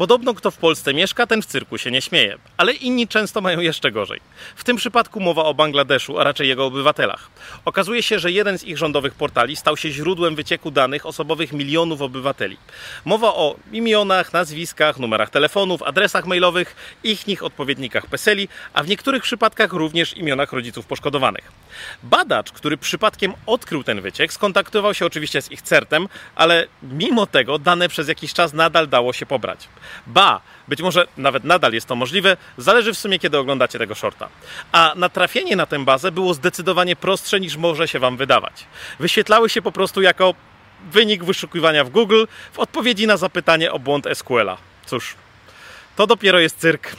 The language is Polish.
Podobno kto w Polsce mieszka, ten w cyrku się nie śmieje, ale inni często mają jeszcze gorzej. W tym przypadku mowa o Bangladeszu, a raczej jego obywatelach. Okazuje się, że jeden z ich rządowych portali stał się źródłem wycieku danych osobowych milionów obywateli. Mowa o imionach, nazwiskach, numerach telefonów, adresach mailowych, ich nich odpowiednikach PESELi, a w niektórych przypadkach również imionach rodziców poszkodowanych. Badacz, który przypadkiem odkrył ten wyciek, skontaktował się oczywiście z ich CERT-em, ale mimo tego dane przez jakiś czas nadal dało się pobrać. Ba, być może nawet nadal jest to możliwe, zależy w sumie kiedy oglądacie tego shorta. A natrafienie na tę bazę było zdecydowanie prostsze niż może się Wam wydawać. Wyświetlały się po prostu jako wynik wyszukiwania w Google w odpowiedzi na zapytanie o błąd SQL-a. Cóż, to dopiero jest cyrk.